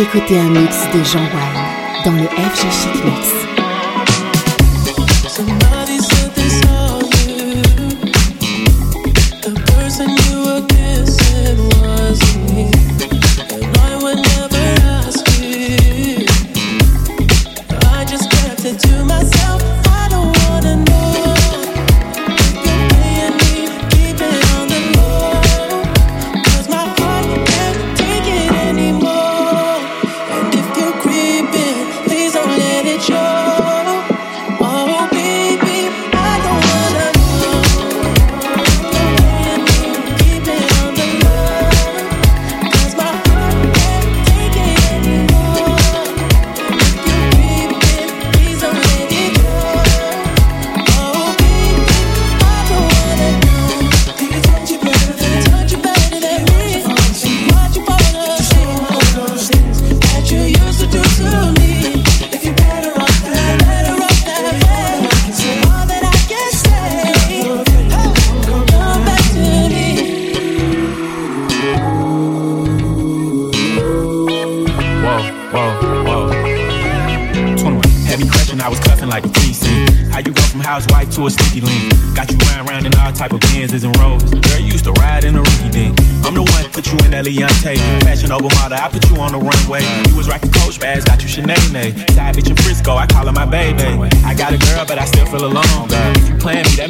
écoutez un mix de Jean Wine dans le FG Chic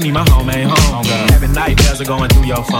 me, my home ain't home. Having nightmares are going through your phone.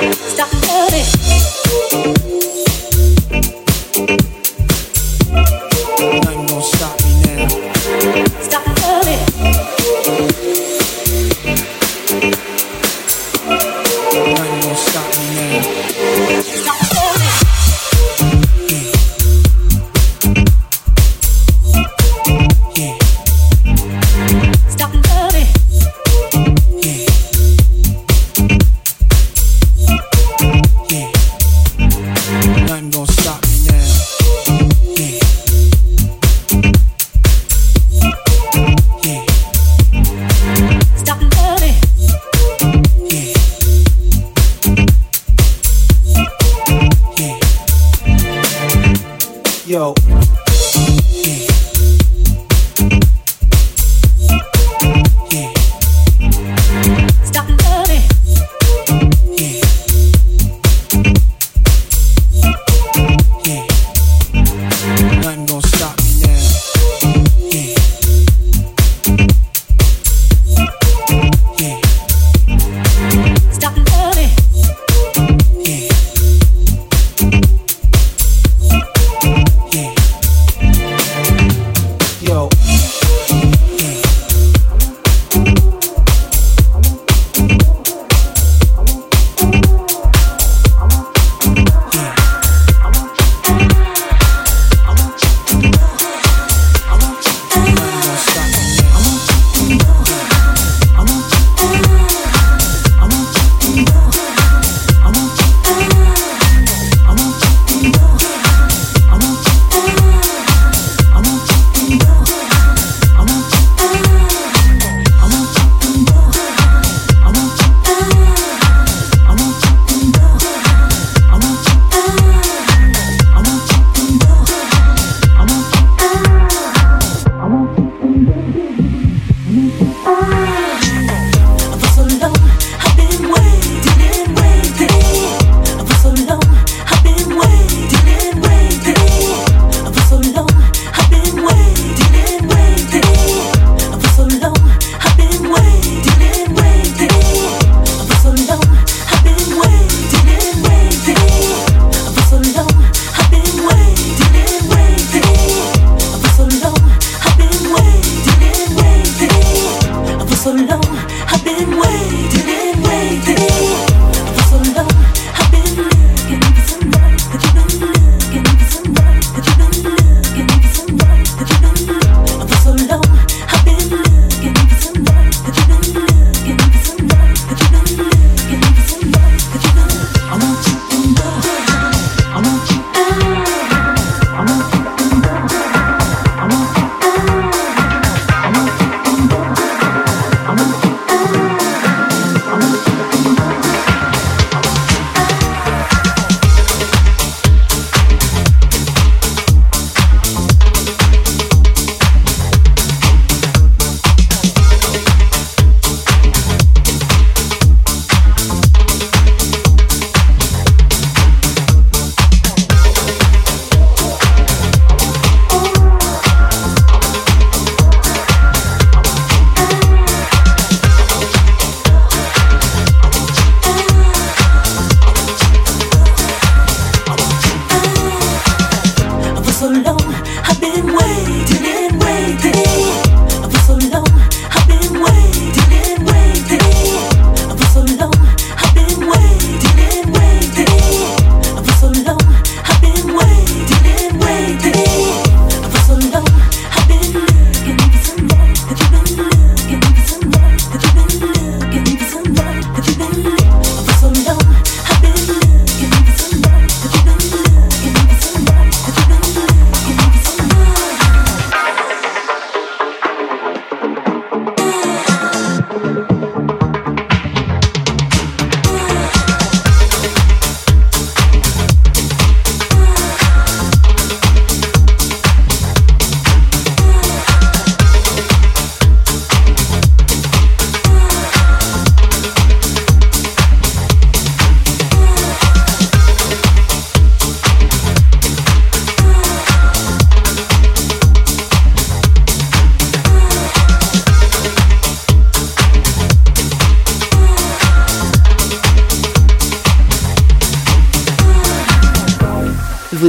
Stop loving.